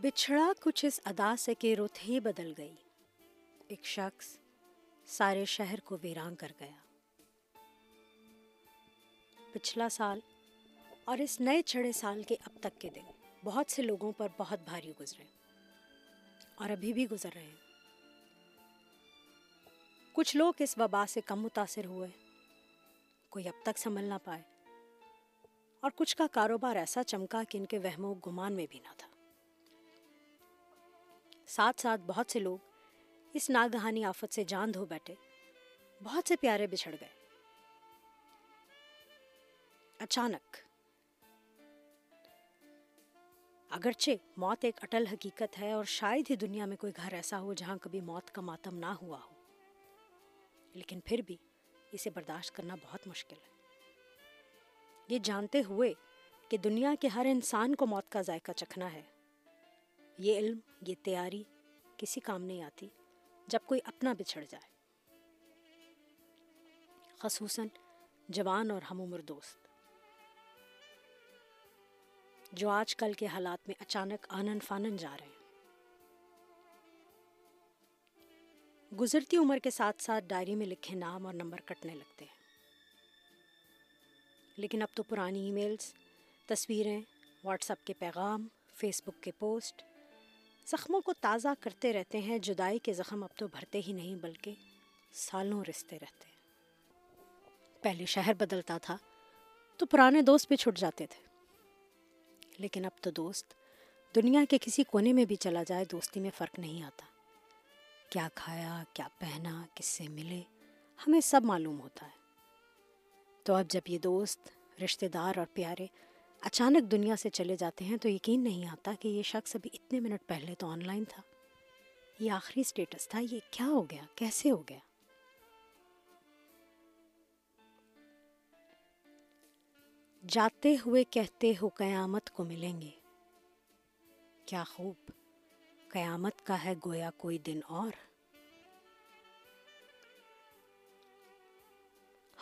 بچھڑا کچھ اس ادا سے کہ رت ہی بدل گئی۔ ایک شخص سارے شہر کو ویران کر گیا۔ پچھلا سال اور اس نئے چھڑے سال کے اب تک کے دن بہت سے لوگوں پر بہت بھاری گزرے اور ابھی بھی گزر رہے ہیں۔ کچھ لوگ اس وبا سے کم متاثر ہوئے۔ کوئی اب تک سنبھل نہ پائے اور کچھ کا کاروبار ایسا چمکا کہ ان کے وہم و گمان میں بھی نہ تھا۔ ساتھ ساتھ بہت سے لوگ اس ناگہانی آفت سے جان دھو بیٹھے۔ بہت سے پیارے بچھڑ گئے۔ اچانک، اگرچہ موت ایک اٹل حقیقت ہے اور شاید ہی دنیا میں کوئی گھر ایسا ہو جہاں کبھی موت کا ماتم نہ ہوا ہو، لیکن پھر بھی اسے برداشت کرنا بہت مشکل ہے۔ یہ جانتے ہوئے کہ دنیا کے ہر انسان کو موت کا ذائقہ چکھنا ہے۔ یہ علم، یہ تیاری کسی کام نہیں آتی جب کوئی اپنا بچھڑ جائے۔ خصوصاً جوان اور ہم عمر دوست۔ جو آج کل کے حالات میں اچانک آنن فانن جا رہے ہیں۔ گزرتی عمر کے ساتھ ساتھ ڈائری میں لکھے نام اور نمبر کٹنے لگتے ہیں۔ لیکن اب تو پرانی ای میلز، تصویریں، واٹس اپ کے پیغام، فیس بک کے پوسٹ زخموں کو تازہ کرتے رہتے ہیں، جدائی کے زخم اب تو بھرتے ہی نہیں، بلکہ سالوں رستے رہتے ہیں۔ پہلے شہر بدلتا تھا، تو پرانے دوست بھی چھٹ جاتے تھے۔ لیکن اب تو دوست، دنیا کے کسی کونے میں بھی چلا جائے، دوستی میں فرق نہیں آتا۔ کیا کھایا، کیا پہنا، کس سے ملے، ہمیں سب معلوم ہوتا ہے۔ تو اب جب یہ دوست، رشتہ دار اور پیارے اچانک دنیا سے چلے جاتے ہیں تو یقین نہیں آتا کہ یہ شخص ابھی اتنے منٹ پہلے تو آن لائن تھا۔ یہ آخری سٹیٹس تھا، یہ کیا ہو گیا؟ کیسے ہو گیا؟ جاتے ہوئے کہتے ہو قیامت کو ملیں گے۔ کیا خوب، قیامت کا ہے گویا کوئی دن اور۔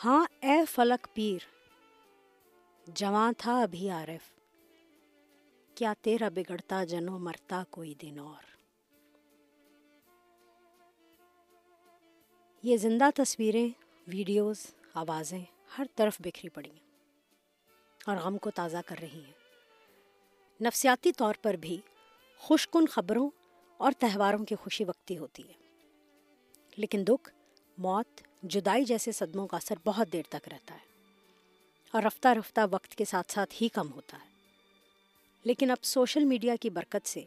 ہاں اے فلک پیر جواں تھا ابھی عارف۔ کیا تیرا بگڑتا جنو مرتا کوئی دن اور؟ یہ زندہ تصویریں، ویڈیوز، آوازیں ہر طرف بکھری پڑی ہیں اور غم کو تازہ کر رہی ہیں۔ نفسیاتی طور پر بھی خوش کن خبروں اور تہواروں کی خوشی وقتی ہوتی ہے۔ لیکن دکھ، موت، جدائی جیسے صدموں کا اثر بہت دیر تک رہتا ہے۔ اور رفتہ رفتہ وقت کے ساتھ ساتھ ہی کم ہوتا ہے۔ لیکن اب سوشل میڈیا کی برکت سے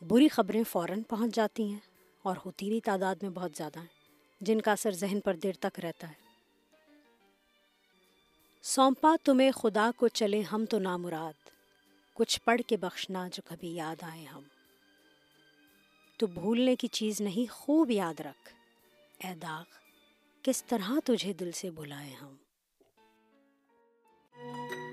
بری خبریں فوراً پہنچ جاتی ہیں اور ہوتی بھی تعداد میں بہت زیادہ ہیں، جن کا اثر ذہن پر دیر تک رہتا ہے۔ سونپا، تمہیں خدا کو چلے ہم تو نامراد، کچھ پڑھ کے بخشنا جو کبھی یاد آئے ہم۔ تو بھولنے کی چیز نہیں، خوب یاد رکھ۔ اے داغ، کس طرح تجھے دل سے بلائے ہم؟ بس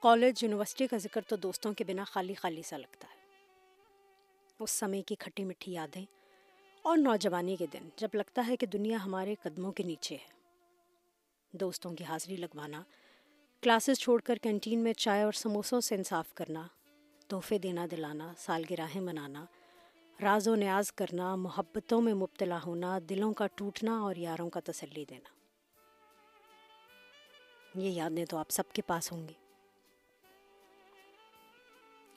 کالج، یونیورسٹی کا ذکر تو دوستوں کے بنا خالی خالی سا لگتا ہے۔ اس سمے کی کھٹی مٹھی یادیں اور نوجوانی کے دن، جب لگتا ہے کہ دنیا ہمارے قدموں کے نیچے ہے۔ دوستوں کی حاضری لگوانا، کلاسز چھوڑ کر کینٹین میں چائے اور سموسوں سے انصاف کرنا، تحفے دینا دلانا سالگراہیں منانا، راز و نیاز کرنا، محبتوں میں مبتلا ہونا، دلوں کا ٹوٹنا اور یاروں کا تسلی دینا۔ یہ یادیں تو آپ سب کے پاس ہوں گی۔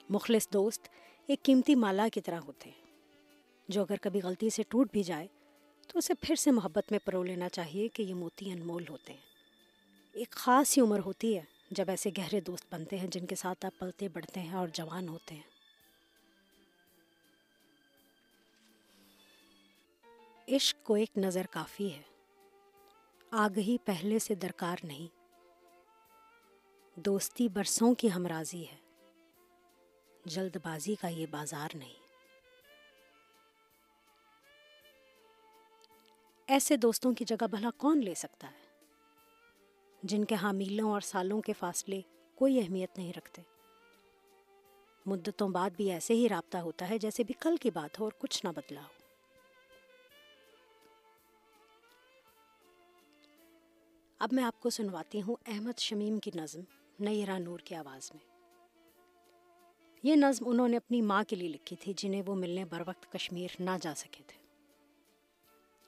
مخلص دوست ایک قیمتی مالا کی طرح ہوتے ہیں۔ جو اگر کبھی غلطی سے ٹوٹ بھی جائے، تو اسے پھر سے محبت میں پرو لینا چاہیے کہ یہ موتی انمول ہوتے ہیں۔ ایک خاص ہی عمر ہوتی ہے جب ایسے گہرے دوست بنتے ہیں جن کے ساتھ آپ پلتے بڑھتے ہیں اور جوان ہوتے ہیں۔ عشق کو ایک نظر کافی ہے۔ آگ ہی پہلے سے درکار نہیں۔ دوستی برسوں کی ہمراضی ہے۔ جلد بازی کا یہ بازار نہیں۔ ایسے دوستوں کی جگہ بھلا کون لے سکتا ہے؟ جن کے ہاں حامیلوں اور سالوں کے فاصلے کوئی اہمیت نہیں رکھتے۔ مدتوں بعد بھی ایسے ہی رابطہ ہوتا ہے جیسے بھی کل کی بات ہو اور کچھ نہ بدلا ہو۔ اب میں آپ کو سنواتی ہوں احمد شمیم کی نظم نئی نور کی آواز میں۔ یہ نظم انہوں نے اپنی ماں کے لیے لکھی تھی جنہیں وہ ملنے بر وقت کشمیر نہ جا سکے تھے۔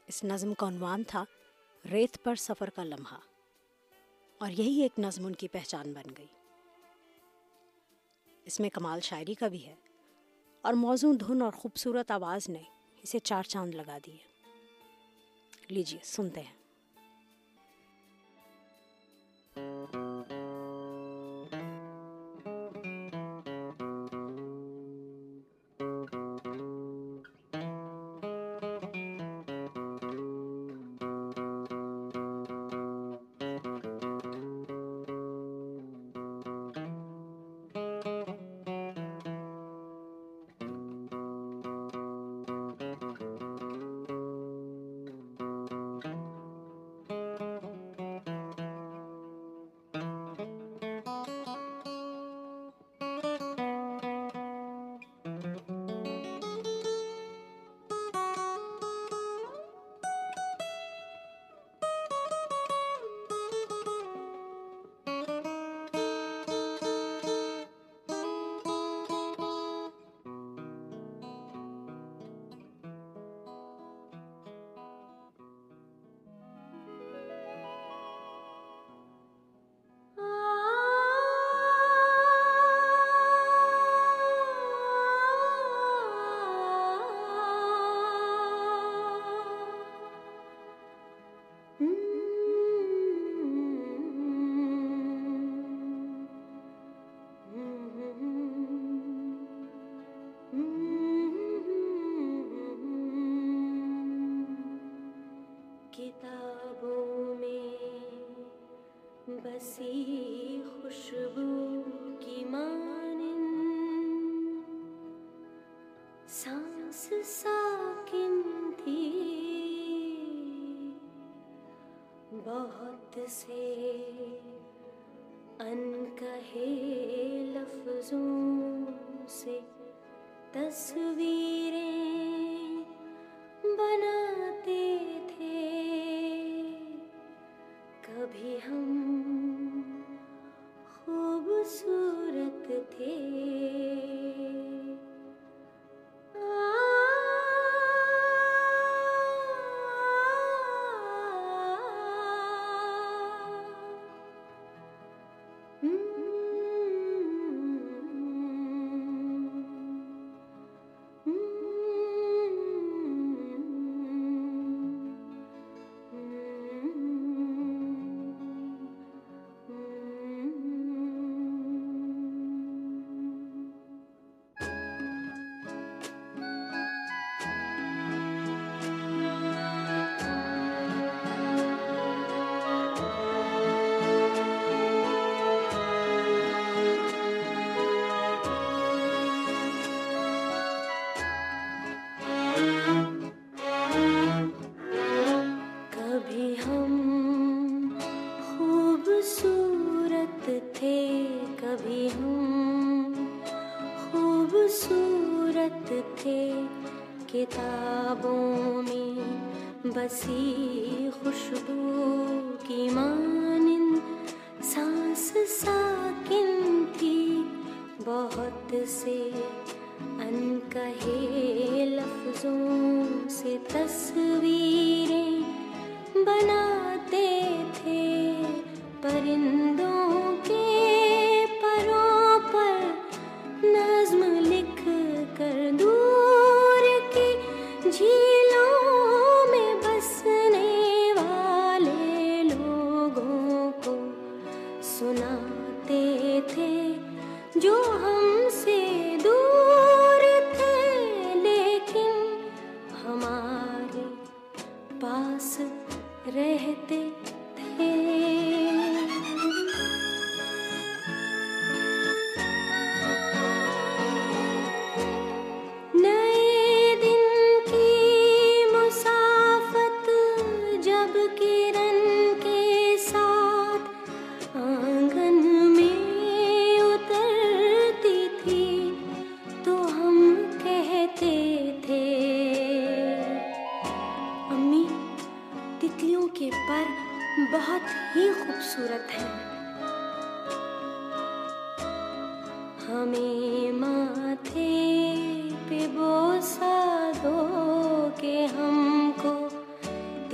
اس نظم کا عنوان تھا ریت پر سفر کا لمحہ، اور یہی ایک نظم ان کی پہچان بن گئی۔ اس میں کمال شاعری کا بھی ہے، اور موضوع دھن اور خوبصورت آواز نے اسے چار چاند لگا دیے۔ لیجیے، سنتے ہیں۔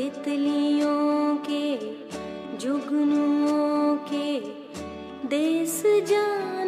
تتلیوں کے جگنوں کے دیس جانا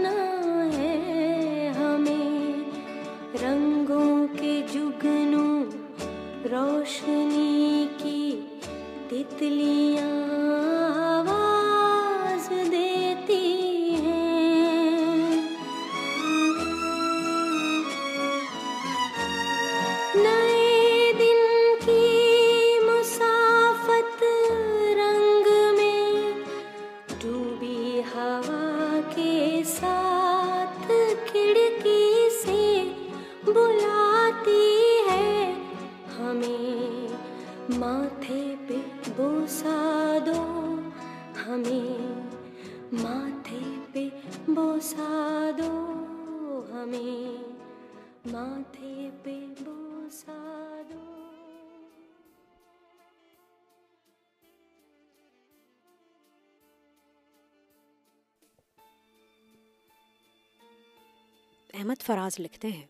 احمد فراز لکھتے ہیں۔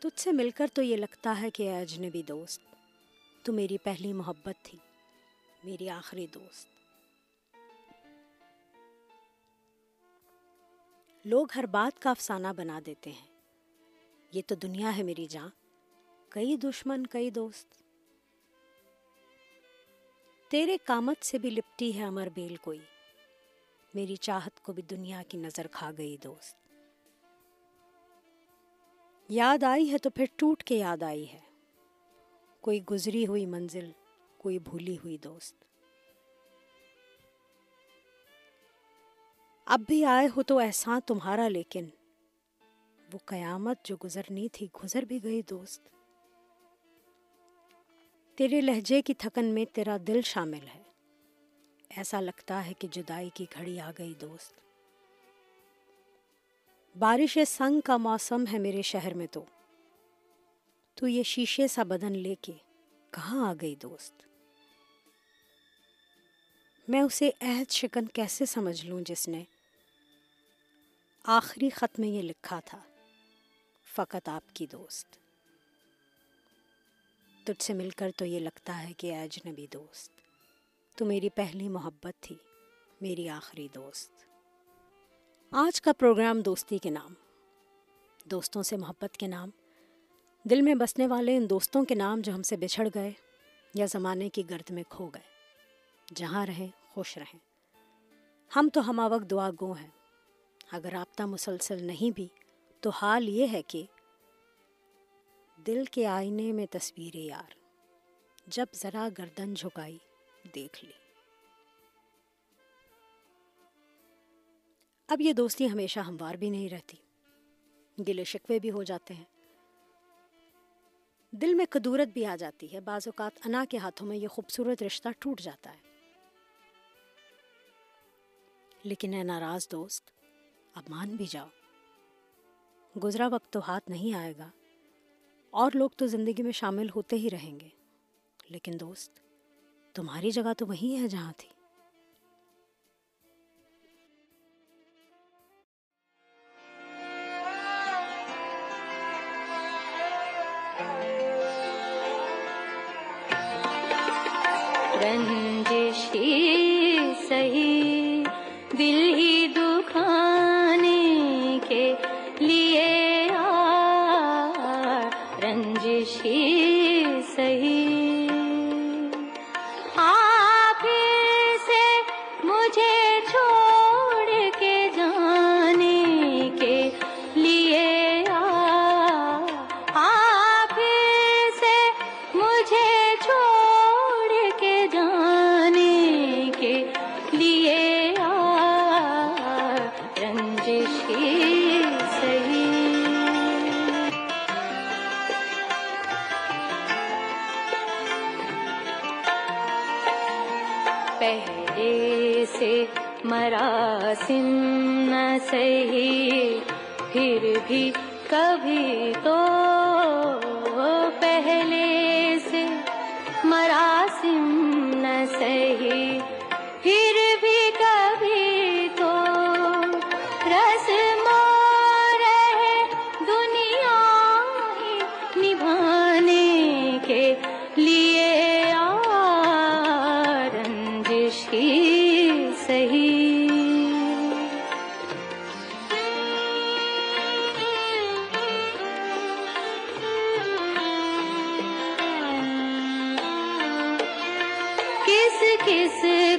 تجھ سے مل کر تو یہ لگتا ہے کہ اے اجنبی دوست، تو میری پہلی محبت تھی، میری آخری دوست۔ لوگ ہر بات کا افسانہ بنا دیتے ہیں۔ یہ تو دنیا ہے میری جاں کئی دشمن، کئی دوست۔ تیرے کامت سے بھی لپٹی ہے امر بیل کوئی۔ میری چاہت کو بھی دنیا کی نظر کھا گئی دوست۔ یاد آئی ہے تو پھر ٹوٹ کے یاد آئی ہے۔ کوئی گزری ہوئی منزل، کوئی بھولی ہوئی دوست۔ اب بھی آئے ہو تو احسان تمہارا، لیکن وہ قیامت جو گزرنی تھی، گزر بھی گئی دوست۔ تیرے لہجے کی تھکن میں تیرا دل شامل ہے۔ ایسا لگتا ہے کہ جدائی کی گھڑی آ گئی دوست۔ بارش سنگ کا موسم ہے میرے شہر میں تو۔ تو یہ شیشے سا بدن لے کے کہاں آ گئی دوست؟ میں اسے عہد شکن کیسے سمجھ لوں جس نے آخری خط میں یہ لکھا تھا، فقط آپ کی دوست۔ تجھ سے مل کر تو یہ لگتا ہے کہ اجنبی دوست۔ تو میری پہلی محبت تھی، میری آخری دوست۔ آج کا پروگرام دوستی کے نام، دوستوں سے محبت کے نام، دل میں بسنے والے ان دوستوں کے نام جو ہم سے بچھڑ گئے یا زمانے کی گرد میں کھو گئے۔ جہاں رہیں، خوش رہیں۔ ہم تو ہما وقت دعا گو ہیں۔ اگر رابطہ مسلسل نہیں بھی، تو حال یہ ہے کہ دل کے آئینے میں تصویر یار۔ جب ذرا گردن جھکائی دیکھ لی۔ اب یہ دوستی ہمیشہ ہموار بھی نہیں رہتی۔ گلے شکوے بھی ہو جاتے ہیں۔ دل میں کدورت بھی آ جاتی ہے۔ بعض اوقات انا کے ہاتھوں میں یہ خوبصورت رشتہ ٹوٹ جاتا ہے۔ لیکن اے ناراض دوست، اب مان بھی جاؤ۔ گزرا وقت تو ہاتھ نہیں آئے گا۔ اور لوگ تو زندگی میں شامل ہوتے ہی رہیں گے۔ لیکن دوست تمہاری جگہ تو وہی ہے جہاں تھی۔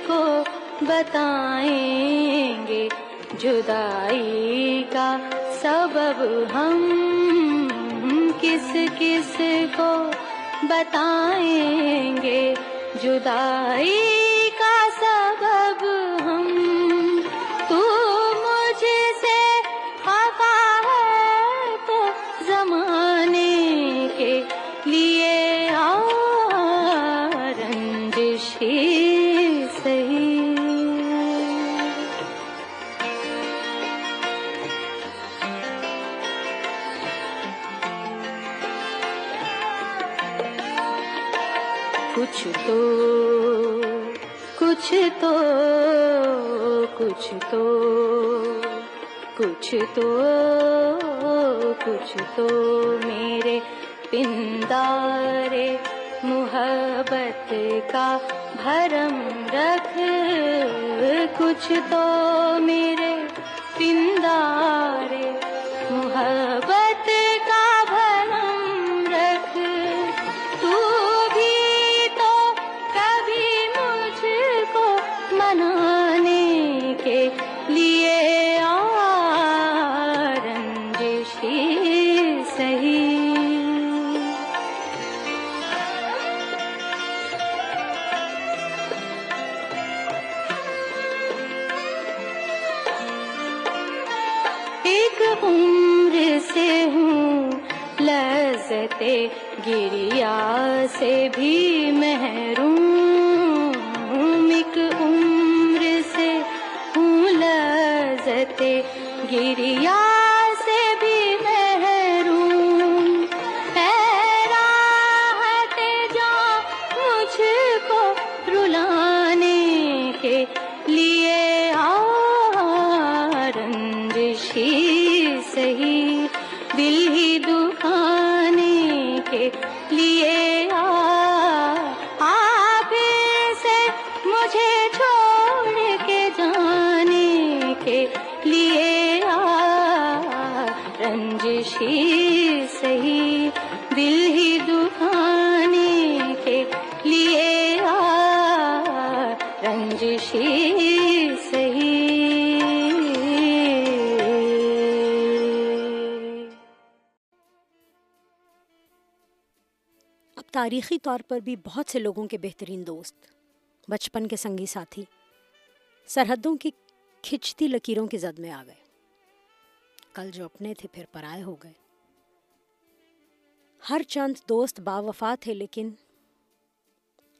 کو بتائیں گے جدائی کا سبب ہم کس کس کو بتائیں گے جدائی تو کچھ تو میرے پندارے محبت کا بھرم رکھ کچھ تو میرے لیے آ رنجشی صحیح۔ اب تاریخی طور پر بھی بہت سے لوگوں کے بہترین دوست، بچپن کے سنگی ساتھی، سرحدوں کی کھچتی لکیروں کی زد میں آ گئے۔ کل جو اپنے تھے پھر پرائے ہو گئے۔ ہر چند دوست باوفا تھے لیکن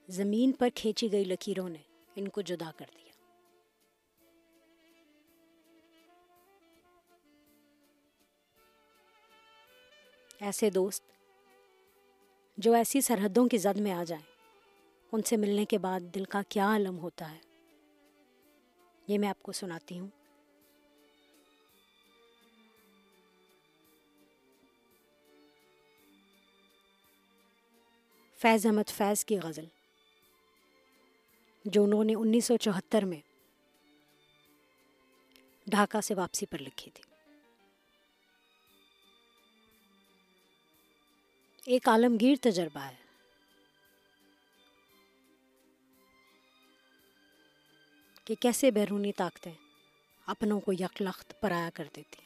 زمین پر کھینچی گئی لکیروں نے ان کو جدا کر دیا۔ ایسے دوست جو ایسی سرحدوں کی زد میں آ جائیں، ان سے ملنے کے بعد دل کا کیا علم ہوتا ہے؟ یہ میں آپ کو سناتی ہوں۔ فیض احمد فیض کی غزل۔ جو انہوں نے انیس سو چوہتر میں ڈھاکہ سے واپسی پر لکھی تھی۔ ایک عالمگیر تجربہ ہے۔ کہ کیسے بیرونی طاقتیں اپنوں کو یکلخت پرایا کر دیتی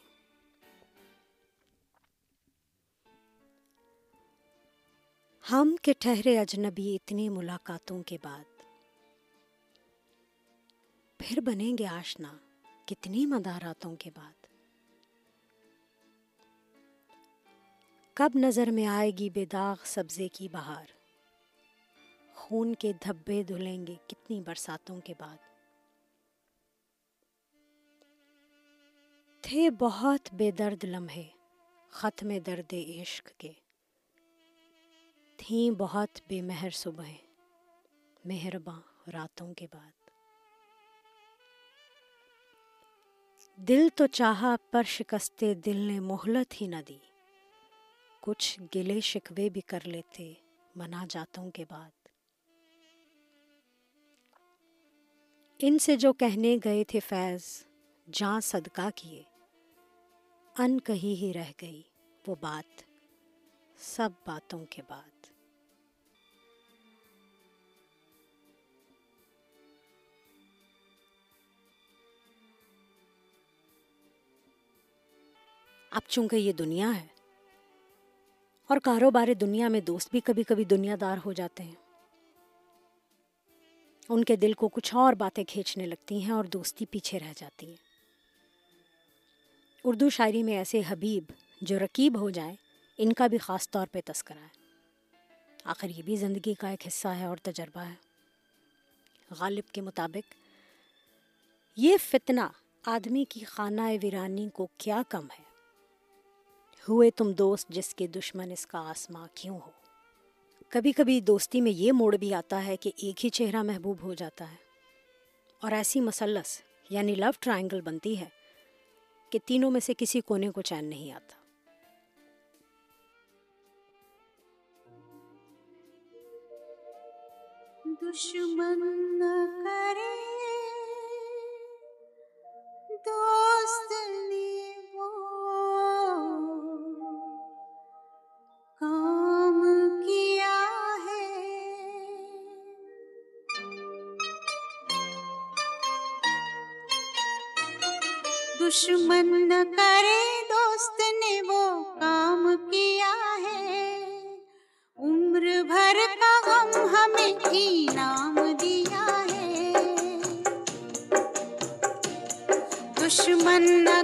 ہم کے ٹھہرے اجنبی اتنی ملاقاتوں کے بعد پھر بنیں گے آشنا کتنی مداراتوں کے بعد۔ کب نظر میں آئے گی بے داغ سبزے کی بہار؟ خون کے دھبے دھلیں گے کتنی برساتوں کے بعد؟ تھے بہت بے درد لمحے ختم درد عشق کے۔ تھیں بہت بے مہر صبح مہرباں راتوں کے بعد۔ دل تو چاہا پر شکستے دل نے مہلت ہی نہ دی۔ کچھ گلے شکوے بھی کر لیتے، منا جاتوں کے بعد۔ ان سے جو کہنے گئے تھے فیض، جاں صدقہ کیے۔ ان کہیں ہی رہ گئی وہ بات، سب باتوں کے بعد۔ اب چونکہ یہ دنیا ہے اور کاروبار دنیا میں دوست بھی کبھی کبھی دنیا دار ہو جاتے ہیں۔ ان کے دل کو کچھ اور باتیں کھینچنے لگتی ہیں اور دوستی پیچھے رہ جاتی ہے اردو شاعری میں ایسے حبیب جو رکیب ہو جائیں، ان کا بھی خاص طور پہ تذکرہ ہے۔ آخر یہ بھی زندگی کا ایک حصہ ہے اور تجربہ ہے۔ غالب کے مطابق، یہ فتنہ آدمی کی خانہ ویرانی کو کیا کم ہے؟ ہوئے تم دوست جس کے دشمن اس کا آسماں کیوں ہو؟ کبھی کبھی دوستی میں یہ موڑ بھی آتا ہے کہ ایک ہی چہرہ محبوب ہو جاتا ہے۔ اور ایسی مسلس یعنی لو ٹرائنگل بنتی ہے کہ تینوں میں سے کسی کونے کو چین نہیں آتا۔ دشمن نہ کرے، دوست دشمن نہ کرے دوست نے وہ کام کیا ہے۔ عمر بھر کا غم ہمیں انعام دیا ہے۔ دشمن نہ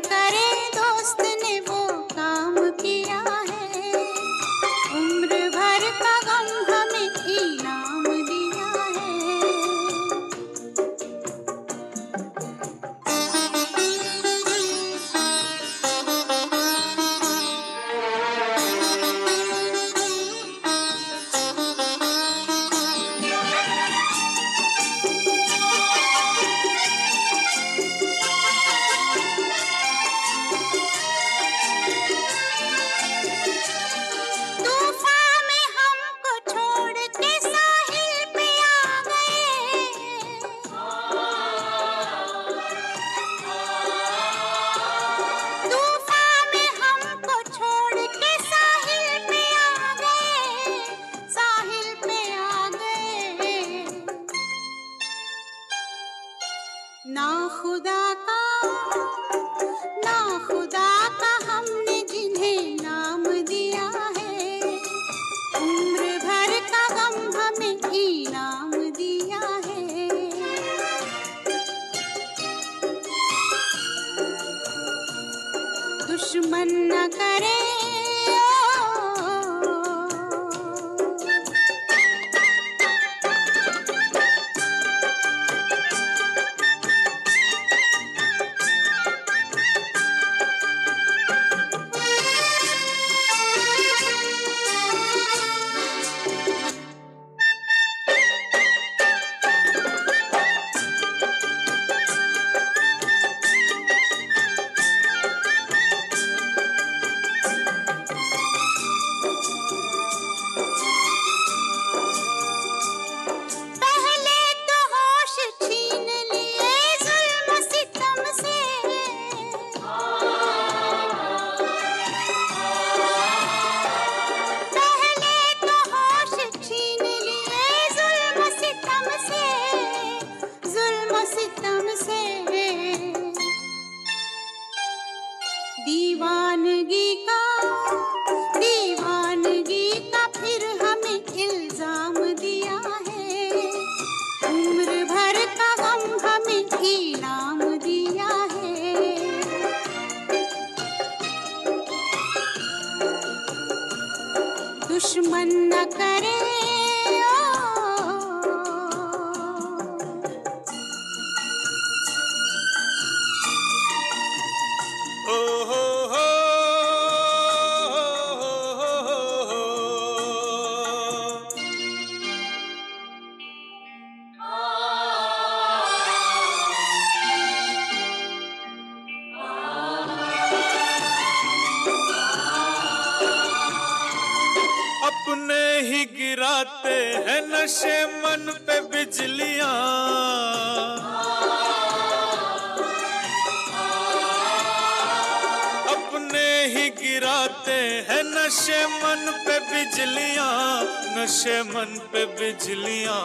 من پہ بجلیاں نشے من پہ بجلیاں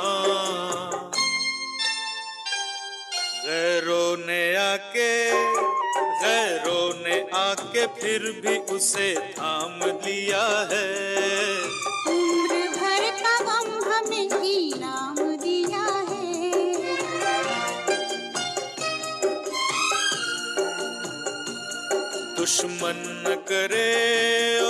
غیروں نے آ کے غیروں نے آ کے پھر بھی اسے تھام لیا ہے دیا ہے دشمن نہ کرے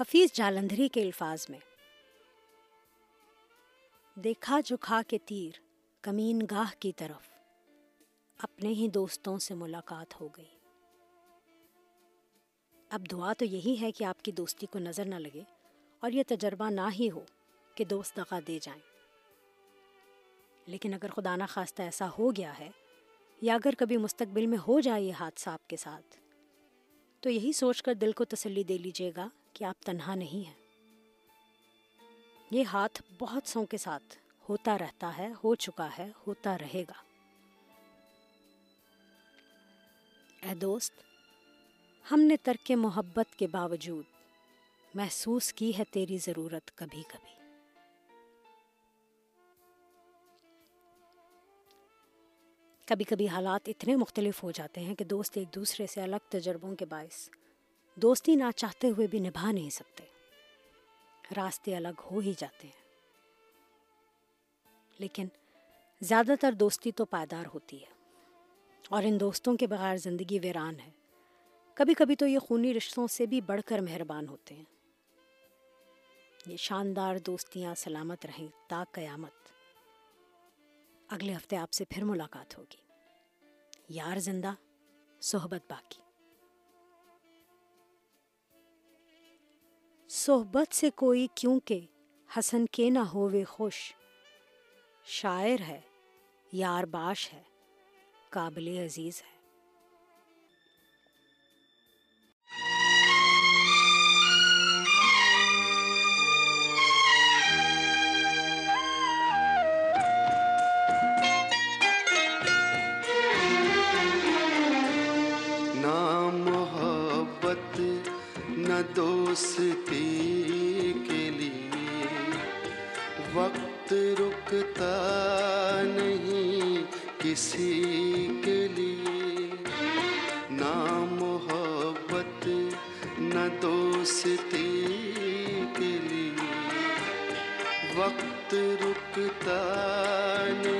حفیظ جالندھری کے الفاظ میں دیکھا جھکا کے تیر کمین گاہ کی طرف۔ اپنے ہی دوستوں سے ملاقات ہو گئی۔ اب دعا تو یہی ہے کہ آپ کی دوستی کو نظر نہ لگے اور یہ تجربہ نہ ہی ہو کہ دوست دغا دے جائیں۔ لیکن اگر خدا نخواستہ ایسا ہو گیا ہے یا اگر کبھی مستقبل میں ہو جائے یہ حادثہ آپ کے ساتھ، تو یہی سوچ کر دل کو تسلی دے لیجیے گا کہ آپ تنہا نہیں ہیں۔ یہ ہاتھ بہت سو کے ساتھ ہوتا رہتا ہے، ہو چکا ہے، ہوتا رہے گا۔ اے دوست، ہم نے ترک محبت کے باوجود محسوس کی ہے تیری ضرورت کبھی کبھی۔ کبھی کبھی حالات اتنے مختلف ہو جاتے ہیں کہ دوست ایک دوسرے سے الگ تجربوں کے باعث دوستی نہ چاہتے ہوئے بھی نبھا نہیں سکتے۔ راستے الگ ہو ہی جاتے ہیں۔ لیکن زیادہ تر دوستی تو پائیدار ہوتی ہے۔ اور ان دوستوں کے بغیر زندگی ویران ہے۔ کبھی کبھی تو یہ خونی رشتوں سے بھی بڑھ کر مہربان ہوتے ہیں۔ یہ شاندار دوستیاں سلامت رہیں تا قیامت۔ اگلے ہفتے آپ سے پھر ملاقات ہوگی۔ یار زندہ، صحبت باقی۔ صحبت سے کوئی کیونکہ حسن کے نہ ہووے خوش، شاعر ہے، یار باش ہے۔ قابل عزیز ہے۔ نہ دوستی دوستی کے لیے وقت رکتا نہیں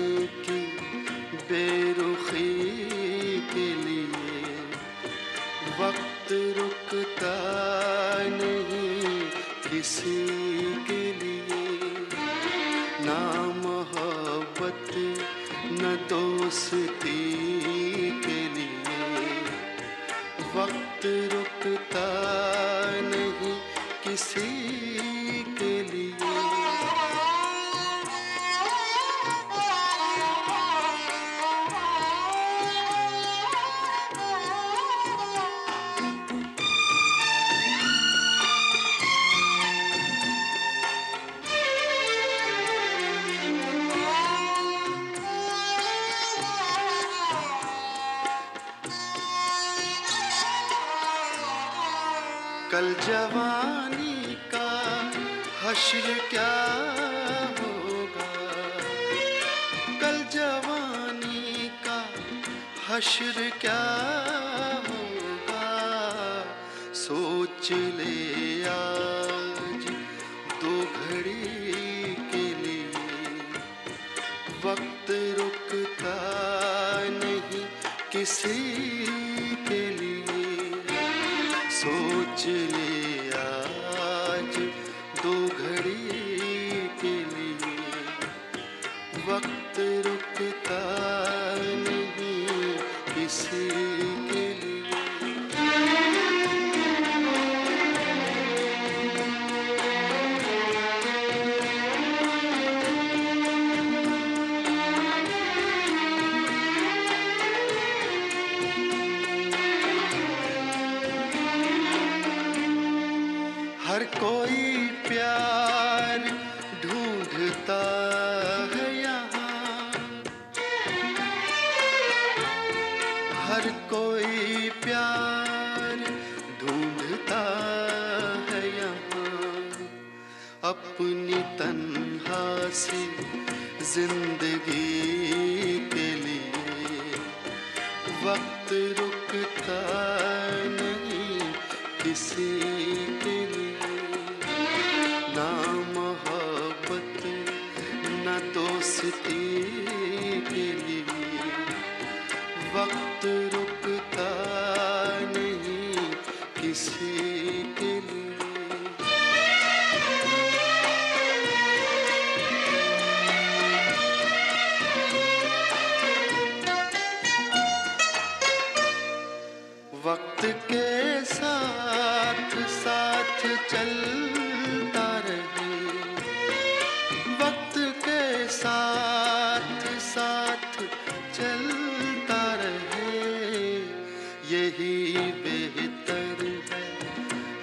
یہی بہتر ہے۔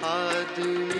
آدمی